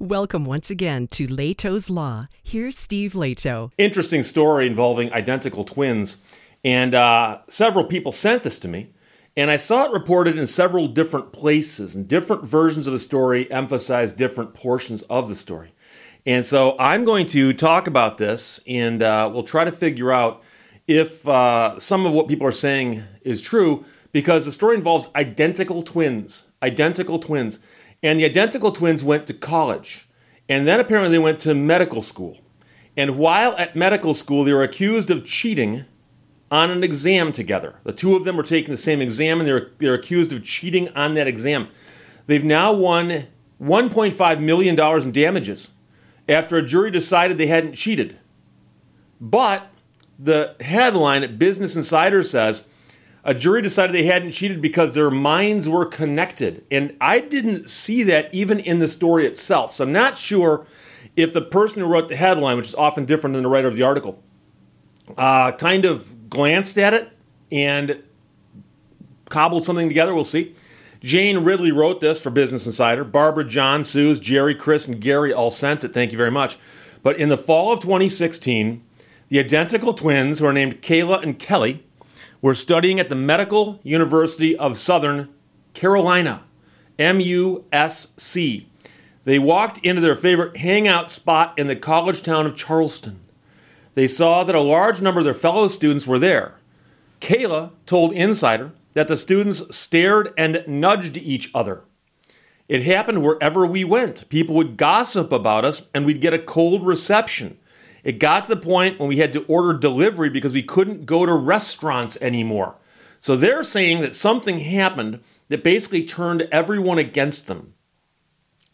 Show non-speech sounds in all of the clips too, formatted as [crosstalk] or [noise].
Welcome once again to Lehto's Law. Here's Steve Lehto. Interesting story involving identical twins. And uh, several people sent this to me. And I saw it reported in several different places, and different versions of the story emphasize different portions of the story. And so I'm going to talk about this, and uh, we'll try to figure out if uh, some of what people are saying is true, because the story involves identical twins. Identical twins. And the identical twins went to college. And then apparently they went to medical school. And while at medical school, they were accused of cheating on an exam together. The two of them were taking the same exam and they're, they're accused of cheating on that exam. They've now won $1.5 million in damages after a jury decided they hadn't cheated. But the headline at Business Insider says a jury decided they hadn't cheated because their minds were connected. And I didn't see that even in the story itself. So I'm not sure if the person who wrote the headline, which is often different than the writer of the article, uh, kind of glanced at it and cobbled something together. We'll see. Jane Ridley wrote this for Business Insider. Barbara, John, Suze, Jerry, Chris, and Gary all sent it. Thank you very much. But in the fall of 2016, the identical twins, who are named Kayla and Kelly, were studying at the Medical University of South Carolina, MUSC. They walked into their favorite hangout spot in the college town of Charleston. They saw that a large number of their fellow students were there. Kayla told Insider that the students stared and nudged each other. It happened wherever we went. People would gossip about us and we'd get a cold reception. It got to the point when we had to order delivery because we couldn't go to restaurants anymore. So they're saying that something happened that basically turned everyone against them.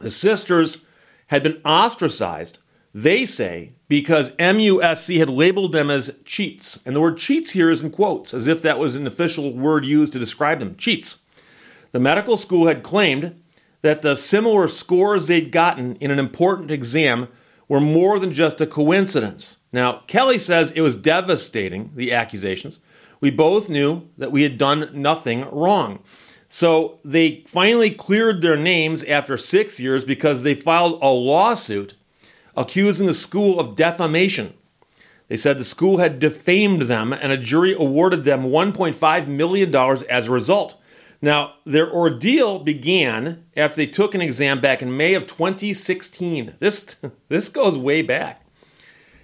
The sisters had been ostracized, they say, because MUSC had labeled them as cheats. And the word cheats here is in quotes, as if that was an official word used to describe them cheats. The medical school had claimed that the similar scores they'd gotten in an important exam were more than just a coincidence. Now, Kelly says it was devastating, the accusations. We both knew that we had done nothing wrong. So they finally cleared their names after six years because they filed a lawsuit accusing the school of defamation. They said the school had defamed them and a jury awarded them $1.5 million as a result. Now, their ordeal began after they took an exam back in May of 2016. This, [laughs] this goes way back.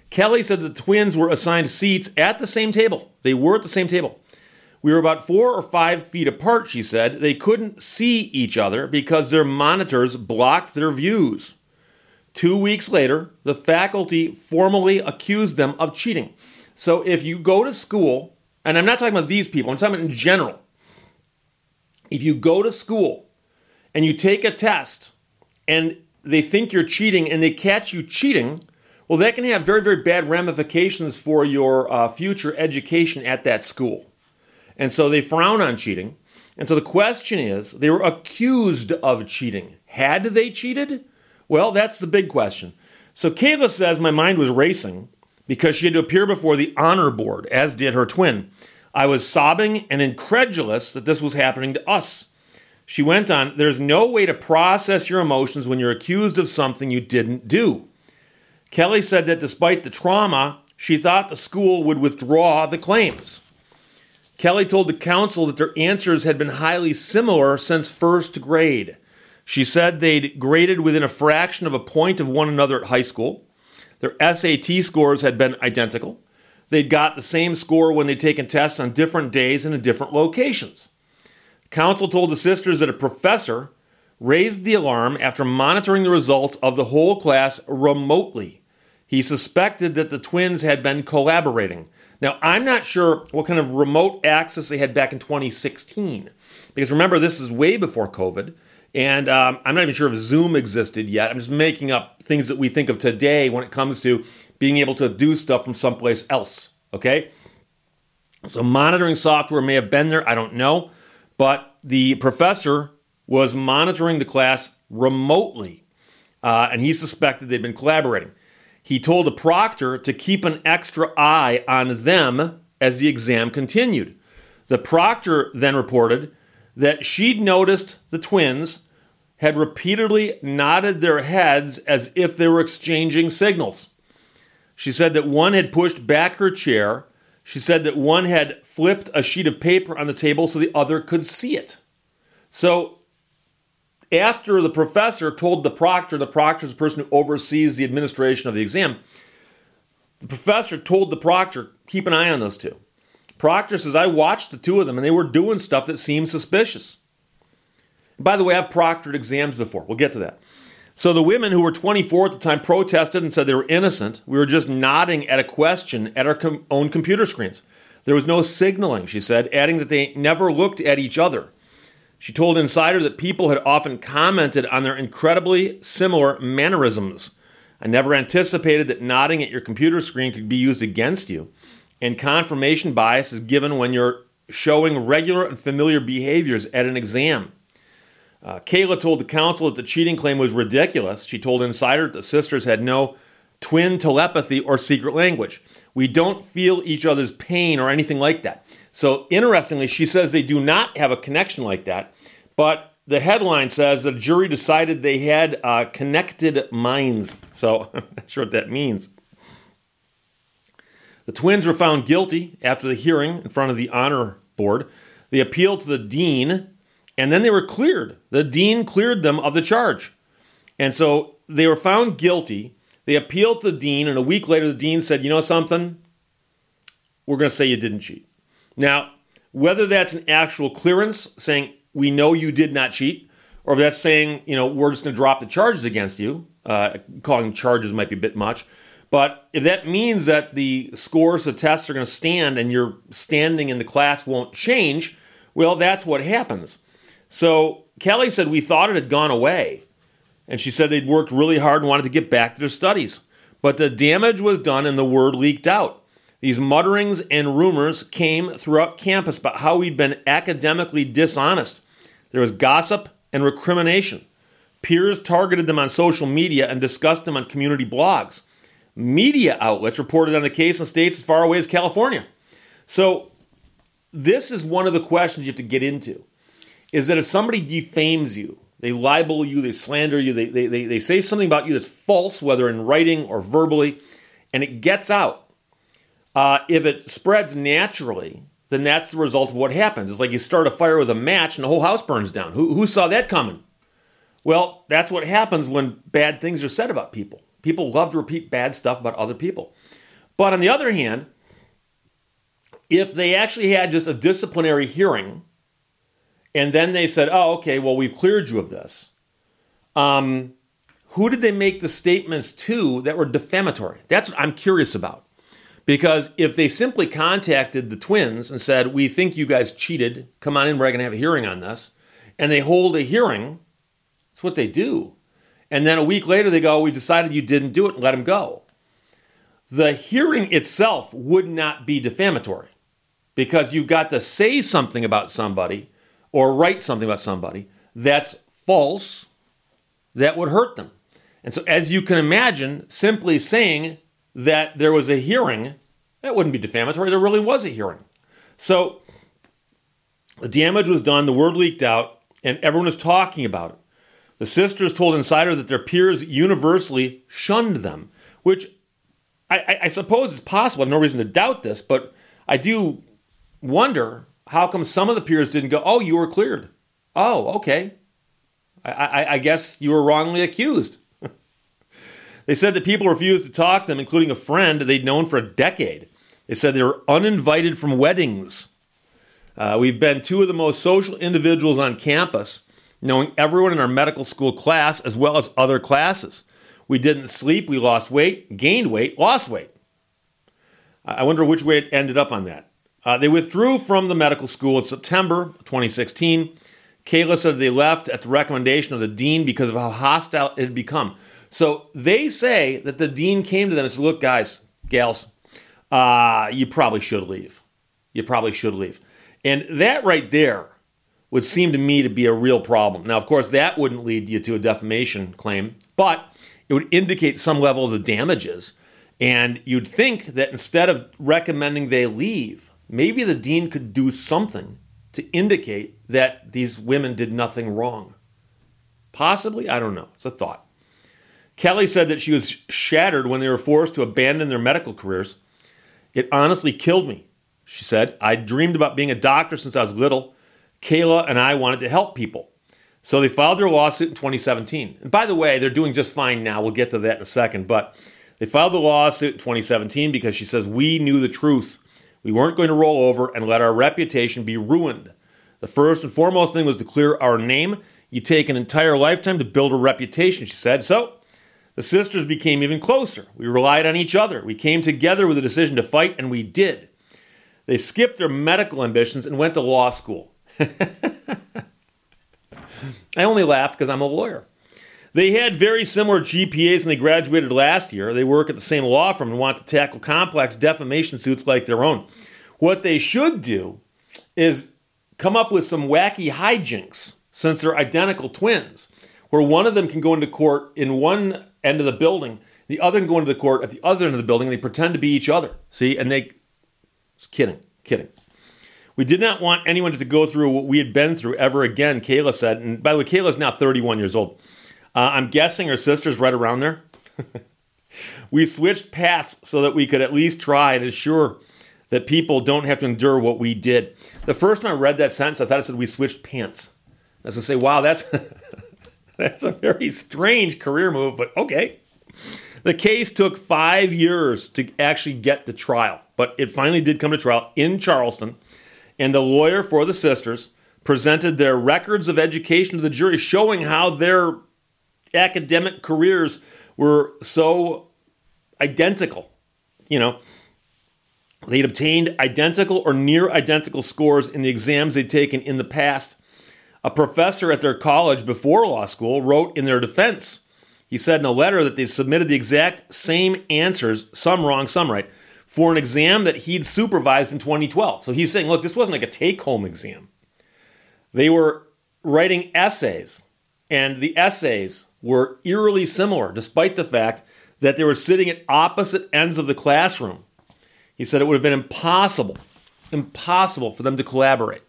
Kelly said the twins were assigned seats at the same table. They were at the same table. We were about four or five feet apart, she said. They couldn't see each other because their monitors blocked their views. Two weeks later, the faculty formally accused them of cheating. So if you go to school, and I'm not talking about these people, I'm talking about in general, if you go to school and you take a test and they think you're cheating and they catch you cheating, well, that can have very, very bad ramifications for your uh, future education at that school. And so they frown on cheating. And so the question is they were accused of cheating. Had they cheated? Well, that's the big question. So Kayla says my mind was racing because she had to appear before the honor board, as did her twin. I was sobbing and incredulous that this was happening to us. She went on, There's no way to process your emotions when you're accused of something you didn't do. Kelly said that despite the trauma, she thought the school would withdraw the claims. Kelly told the council that their answers had been highly similar since first grade. She said they'd graded within a fraction of a point of one another at high school. Their SAT scores had been identical. They'd got the same score when they'd taken tests on different days and in different locations. Council told the sisters that a professor raised the alarm after monitoring the results of the whole class remotely. He suspected that the twins had been collaborating. Now, I'm not sure what kind of remote access they had back in 2016, because remember, this is way before COVID, and um, I'm not even sure if Zoom existed yet. I'm just making up things that we think of today when it comes to being able to do stuff from someplace else. Okay? So monitoring software may have been there, I don't know. But the professor was monitoring the class remotely, uh, and he suspected they'd been collaborating. He told the proctor to keep an extra eye on them as the exam continued. The proctor then reported that she'd noticed the twins had repeatedly nodded their heads as if they were exchanging signals. She said that one had pushed back her chair. She said that one had flipped a sheet of paper on the table so the other could see it. So, after the professor told the proctor, the proctor is the person who oversees the administration of the exam, the professor told the proctor, keep an eye on those two. Proctor says, I watched the two of them and they were doing stuff that seemed suspicious. By the way, I've proctored exams before. We'll get to that. So the women who were 24 at the time protested and said they were innocent. We were just nodding at a question at our com- own computer screens. There was no signaling, she said, adding that they never looked at each other. She told Insider that people had often commented on their incredibly similar mannerisms. I never anticipated that nodding at your computer screen could be used against you. And confirmation bias is given when you're showing regular and familiar behaviors at an exam. Uh, Kayla told the council that the cheating claim was ridiculous. She told Insider the sisters had no twin telepathy or secret language. We don't feel each other's pain or anything like that. So, interestingly, she says they do not have a connection like that, but the headline says the jury decided they had uh, connected minds. So, [laughs] I'm not sure what that means. The twins were found guilty after the hearing in front of the honor board. They appealed to the dean, and then they were cleared. The dean cleared them of the charge. And so they were found guilty. They appealed to the dean, and a week later, the dean said, You know something? We're going to say you didn't cheat. Now, whether that's an actual clearance saying, We know you did not cheat, or if that's saying, you know, we're just going to drop the charges against you, uh, calling charges might be a bit much. But if that means that the scores the tests are going to stand and your standing in the class won't change, well, that's what happens. So Kelly said, We thought it had gone away. And she said they'd worked really hard and wanted to get back to their studies. But the damage was done and the word leaked out. These mutterings and rumors came throughout campus about how we'd been academically dishonest. There was gossip and recrimination. Peers targeted them on social media and discussed them on community blogs media outlets reported on the case in states as far away as California. So, this is one of the questions you have to get into is that if somebody defames you, they libel you, they slander you, they, they, they, they say something about you that's false, whether in writing or verbally, and it gets out, uh, if it spreads naturally, then that's the result of what happens. It's like you start a fire with a match and the whole house burns down. Who, who saw that coming? Well, that's what happens when bad things are said about people. People love to repeat bad stuff about other people. But on the other hand, if they actually had just a disciplinary hearing and then they said, oh, okay, well, we've cleared you of this, um, who did they make the statements to that were defamatory? That's what I'm curious about. Because if they simply contacted the twins and said, we think you guys cheated, come on in, we're going to have a hearing on this, and they hold a hearing, that's what they do. And then a week later, they go, We decided you didn't do it, and let him go. The hearing itself would not be defamatory because you got to say something about somebody or write something about somebody that's false that would hurt them. And so, as you can imagine, simply saying that there was a hearing, that wouldn't be defamatory. There really was a hearing. So, the damage was done, the word leaked out, and everyone was talking about it. The sisters told Insider that their peers universally shunned them, which I, I, suppose it's possible. I have no reason to doubt this, but I do wonder how come some of the peers didn't go, oh, you were cleared. Oh, okay. I, I, I guess you were wrongly accused. [laughs] they said that people refused to talk to them, including a friend they'd known for a decade. They said they were uninvited from weddings. Uh, we've been two of the most social individuals on campus knowing everyone in our medical school class as well as other classes. We didn't sleep, we lost weight, gained weight, lost weight. I wonder which way it ended up on that. Uh, they withdrew from the medical school in September 2016. Kayla said they left at the recommendation of the dean because of how hostile it had become. So they say that the dean came to them and said, Look, guys, gals, uh, you probably should leave. You probably should leave. And that right there would seem to me to be a real problem. Now, of course, that wouldn't lead you to a defamation claim, but it would indicate some level of the damages. And you'd think that instead of recommending they leave, maybe the dean could do something to indicate that these women did nothing wrong. Possibly, I don't know. It's a thought. Kelly said that she was shattered when they were forced to abandon their medical careers. It honestly killed me, she said. I dreamed about being a doctor since I was little. Kayla and I wanted to help people. So they filed their lawsuit in 2017. And by the way, they're doing just fine now. We'll get to that in a second. But they filed the lawsuit in 2017 because she says we knew the truth. We weren't going to roll over and let our reputation be ruined. The first and foremost thing was to clear our name. You take an entire lifetime to build a reputation, she said. So the sisters became even closer. We relied on each other. We came together with a decision to fight, and we did. They skipped their medical ambitions and went to law school. [laughs] I only laugh because I'm a lawyer. They had very similar GPAs when they graduated last year. They work at the same law firm and want to tackle complex defamation suits like their own. What they should do is come up with some wacky hijinks since they're identical twins, where one of them can go into court in one end of the building, the other can go into the court at the other end of the building, and they pretend to be each other. See? And they. It's kidding, kidding. We did not want anyone to go through what we had been through ever again, Kayla said. And by the way, Kayla is now 31 years old. Uh, I'm guessing her sister's right around there. [laughs] we switched paths so that we could at least try and ensure that people don't have to endure what we did. The first time I read that sentence, I thought it said we switched pants. I to say, wow, that's [laughs] that's a very strange career move, but okay. The case took five years to actually get to trial, but it finally did come to trial in Charleston and the lawyer for the sisters presented their records of education to the jury, showing how their academic careers were so identical. You know, they'd obtained identical or near identical scores in the exams they'd taken in the past. A professor at their college before law school wrote in their defense. He said in a letter that they submitted the exact same answers, some wrong, some right, for an exam that he'd supervised in 2012. So he's saying, look, this wasn't like a take home exam. They were writing essays, and the essays were eerily similar, despite the fact that they were sitting at opposite ends of the classroom. He said it would have been impossible, impossible for them to collaborate.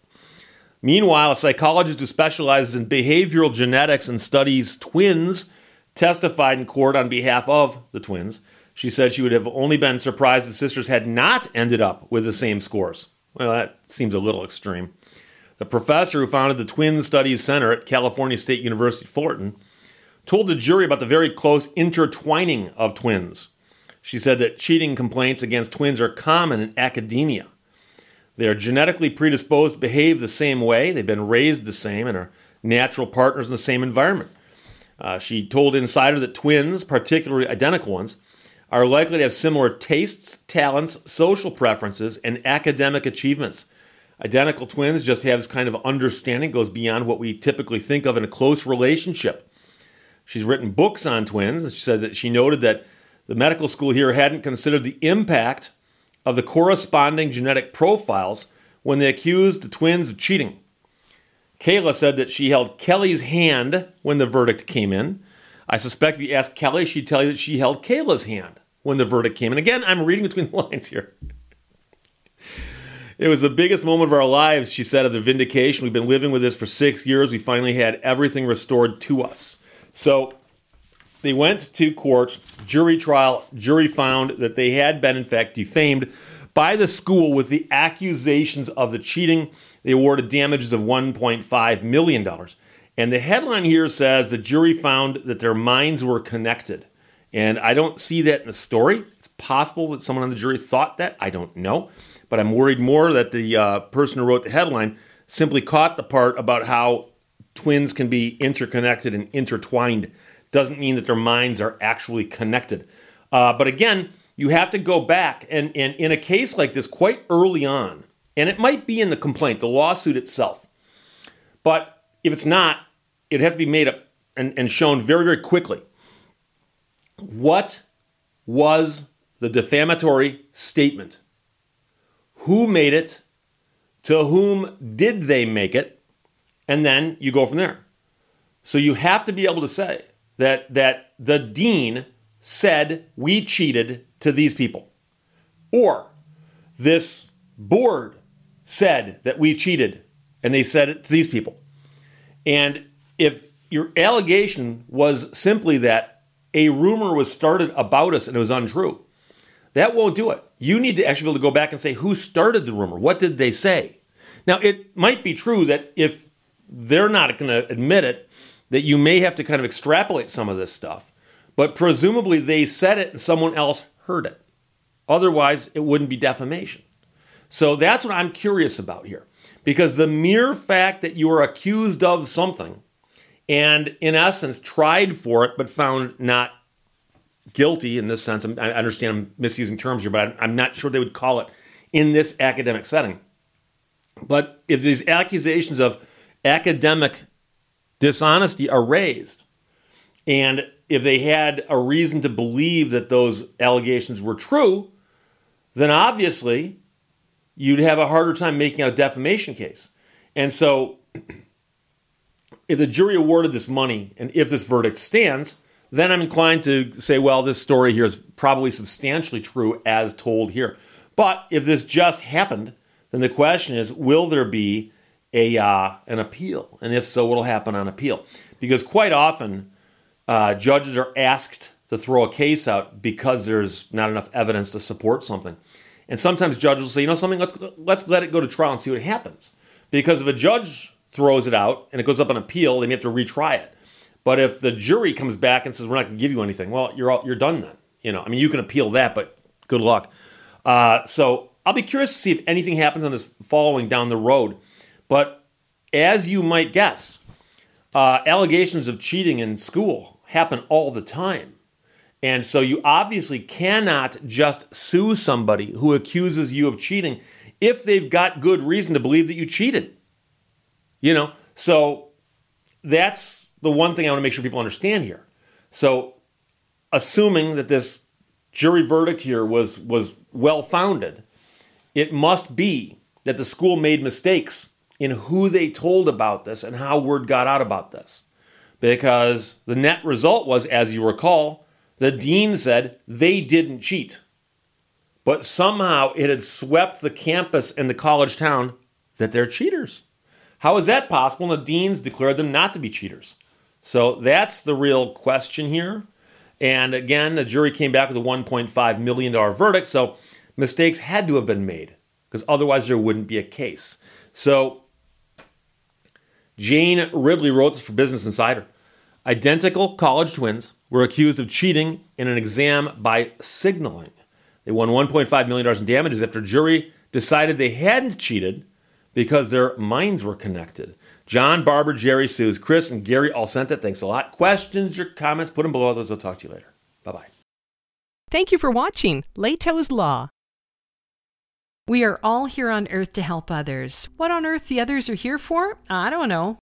Meanwhile, a psychologist who specializes in behavioral genetics and studies twins testified in court on behalf of the twins she said she would have only been surprised if sisters had not ended up with the same scores. Well, that seems a little extreme. The professor who founded the Twin Studies Center at California State University Fullerton told the jury about the very close intertwining of twins. She said that cheating complaints against twins are common in academia. They are genetically predisposed to behave the same way, they've been raised the same, and are natural partners in the same environment. Uh, she told Insider that twins, particularly identical ones, are likely to have similar tastes, talents, social preferences, and academic achievements. Identical twins just have this kind of understanding, goes beyond what we typically think of in a close relationship. She's written books on twins, she said that she noted that the medical school here hadn't considered the impact of the corresponding genetic profiles when they accused the twins of cheating. Kayla said that she held Kelly's hand when the verdict came in, I suspect if you ask Kelly, she'd tell you that she held Kayla's hand when the verdict came. And again, I'm reading between [laughs] the lines here. It was the biggest moment of our lives, she said, of the vindication. We've been living with this for six years. We finally had everything restored to us. So they went to court, jury trial. Jury found that they had been, in fact, defamed by the school with the accusations of the cheating. They awarded damages of $1.5 million. And the headline here says the jury found that their minds were connected. And I don't see that in the story. It's possible that someone on the jury thought that. I don't know. But I'm worried more that the uh, person who wrote the headline simply caught the part about how twins can be interconnected and intertwined. Doesn't mean that their minds are actually connected. Uh, but again, you have to go back. And, and in a case like this, quite early on, and it might be in the complaint, the lawsuit itself. But if it's not, it'd have to be made up and, and shown very, very quickly. What was the defamatory statement? Who made it? To whom did they make it? And then you go from there. So you have to be able to say that, that the dean said we cheated to these people. Or this board said that we cheated and they said it to these people. And if your allegation was simply that a rumor was started about us and it was untrue. That won't do it. You need to actually be able to go back and say who started the rumor. What did they say? Now, it might be true that if they're not going to admit it, that you may have to kind of extrapolate some of this stuff. But presumably they said it and someone else heard it. Otherwise, it wouldn't be defamation. So that's what I'm curious about here. Because the mere fact that you are accused of something and, in essence, tried for it but found not guilty in this sense, I understand I'm misusing terms here, but I'm not sure they would call it in this academic setting. But if these accusations of academic dishonesty are raised, and if they had a reason to believe that those allegations were true, then obviously you'd have a harder time making out a defamation case. And so, [clears throat] if the jury awarded this money and if this verdict stands, then I'm inclined to say, well, this story here is probably substantially true as told here. But if this just happened, then the question is, will there be a uh, an appeal? And if so, what will happen on appeal? Because quite often, uh, judges are asked to throw a case out because there's not enough evidence to support something. And sometimes judges will say, you know something, let's let's let it go to trial and see what happens. Because if a judge throws it out and it goes up on appeal, they may have to retry it. But if the jury comes back and says we're not going to give you anything, well, you're all, you're done then. You know, I mean, you can appeal that, but good luck. Uh, so I'll be curious to see if anything happens on this following down the road. But as you might guess, uh, allegations of cheating in school happen all the time. And so you obviously cannot just sue somebody who accuses you of cheating if they've got good reason to believe that you cheated. You know, so that's the one thing I want to make sure people understand here. So assuming that this jury verdict here was was well founded, it must be that the school made mistakes in who they told about this and how word got out about this. Because the net result was, as you recall, the dean said they didn't cheat. But somehow it had swept the campus and the college town that they're cheaters. How is that possible? And the deans declared them not to be cheaters. So that's the real question here. And again, the jury came back with a $1.5 million verdict. So mistakes had to have been made because otherwise there wouldn't be a case. So Jane Ridley wrote this for Business Insider. Identical college twins were accused of cheating in an exam by signaling. They won $1.5 million in damages after a jury decided they hadn't cheated because their minds were connected. John, Barbara, Jerry, Suze, Chris, and Gary all sent it. Thanks a lot. Questions or comments, put them below. Those I'll talk to you later. Bye bye. Thank you for watching Lehto's Law. We are all here on earth to help others. What on earth the others are here for? I don't know.